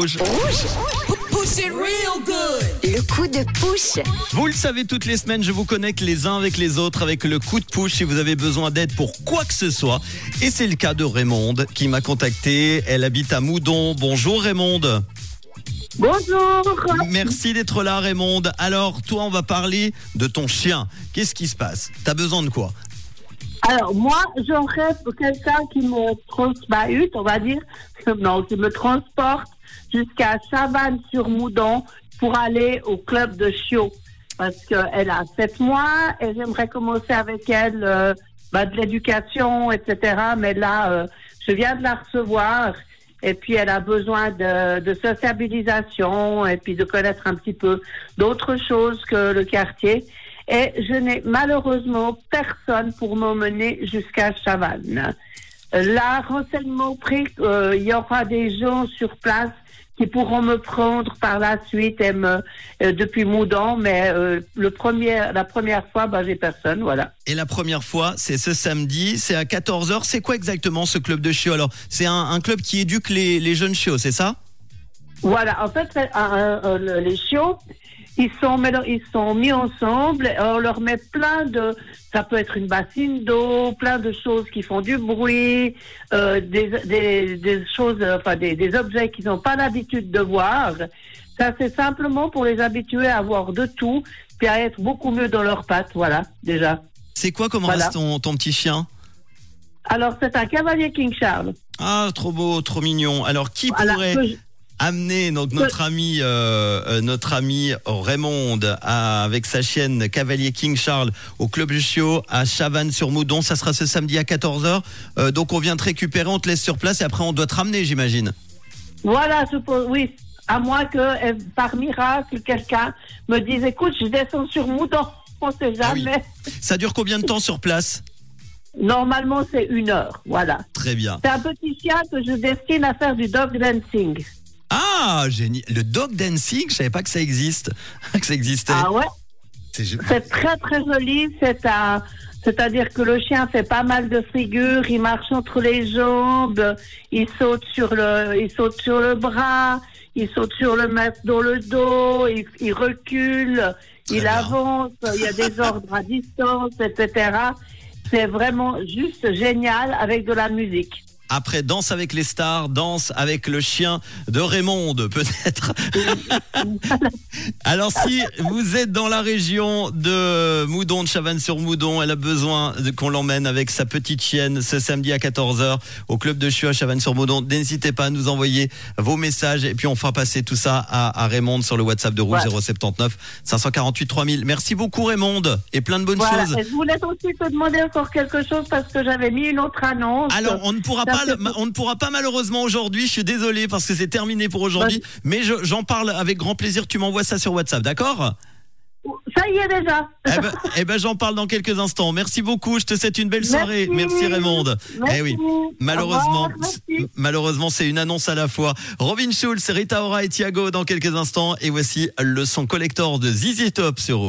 Rouge. Le coup de pouce. Vous le savez, toutes les semaines, je vous connecte les uns avec les autres avec le coup de push si vous avez besoin d'aide pour quoi que ce soit. Et c'est le cas de Raymonde qui m'a contacté. Elle habite à Moudon. Bonjour Raymonde. Bonjour. Merci d'être là Raymonde. Alors, toi, on va parler de ton chien. Qu'est-ce qui se passe? T'as besoin de quoi? Alors, moi, j'aurais quelqu'un qui me transbahute, on va dire, non, qui me transporte jusqu'à Chavannes-sur-Moudon pour aller au club de chiot. Parce qu'elle a sept mois et j'aimerais commencer avec elle euh, bah, de l'éducation, etc. Mais là, euh, je viens de la recevoir et puis elle a besoin de, de sociabilisation et puis de connaître un petit peu d'autres choses que le quartier. Et je n'ai malheureusement personne pour m'emmener jusqu'à Chavannes. Là, renseignement pris, euh, il y aura des gens sur place qui pourront me prendre par la suite et me, euh, depuis Moudon, mais euh, le premier, la première fois, bah, j'ai personne, voilà. Et la première fois, c'est ce samedi, c'est à 14h. C'est quoi exactement ce club de chiots Alors, c'est un, un club qui éduque les, les jeunes chiots, c'est ça? Voilà, en fait, un- un- le- les chiots, ils sont, ils sont mis ensemble, et on leur met plein de, ça peut être une bassine d'eau, plein de choses qui font du bruit, euh, des, des, des choses, euh, enfin des, des objets qu'ils n'ont pas l'habitude de voir. Ça, c'est simplement pour les habituer à voir de tout, puis à être beaucoup mieux dans leurs pattes, voilà, déjà. C'est quoi comme Voilà. race ton, ton petit chien? Alors, c'est un cavalier King Charles. Ah, trop beau, trop mignon. Alors, qui Voilà, pourrait je- amener donc notre ami euh, euh, notre ami Raymonde à- avec sa chienne Cavalier King Charles au club du chiot à Chavannes-sur-Moudon. Ça sera ce samedi à 14h. Euh, donc on vient te récupérer, on te laisse sur place et après on doit te ramener, j'imagine. Voilà, je pense, oui. À moins que, euh, par miracle, quelqu'un me dise, écoute, je descends sur Moudon. On sait Ah oui. jamais. Ça dure combien de temps sur place? Normalement, c'est une heure. Voilà. Très bien. C'est un petit chien que je destine à faire du dog dancing. Ah, génial. Le dog dancing, je savais pas que ça existe, que ça existait. Ah ouais? C'est très, très joli. C'est un. C'est-à-dire que le chien fait pas mal de figures, il marche entre les jambes, il saute sur le, il saute sur le bras, il saute sur le dans le dos, il, il recule, il bien. avance, il y a des ordres à distance, etc. C'est vraiment juste génial avec de la musique. Après, danse avec les stars, danse avec le chien de Raymonde, peut-être. Alors, si vous êtes dans la région de Moudon, de Chavannes-sur-Moudon, elle a besoin qu'on l'emmène avec sa petite chienne ce samedi à 14h au club de chiot à Chavannes-sur-Moudon. N'hésitez pas à nous envoyer vos messages et puis on fera passer tout ça à, à Raymonde sur le WhatsApp de Rouge Ouais. 079 548 3000. Merci beaucoup Raymonde et plein de bonnes Voilà. choses. Je voulais aussi te demander encore quelque chose parce que j'avais mis une autre annonce. Alors, on ne pourra pas, on ne pourra pas malheureusement aujourd'hui. Je suis désolé parce que c'est terminé pour aujourd'hui. Mais je- j'en parle avec grand plaisir. Tu m'envoies ça sur WhatsApp, d'accord? Ça y est déjà. Eh ben, eh ben, j'en parle dans quelques instants. Merci beaucoup. Je te souhaite une belle soirée. Merci. Merci Raymonde. Merci. Eh oui. Malheureusement, merci. malheureusement, c'est une annonce à la fois. Robin Schulz, Rita Ora et Thiago dans quelques instants. Et voici le son collector de ZZ Top sur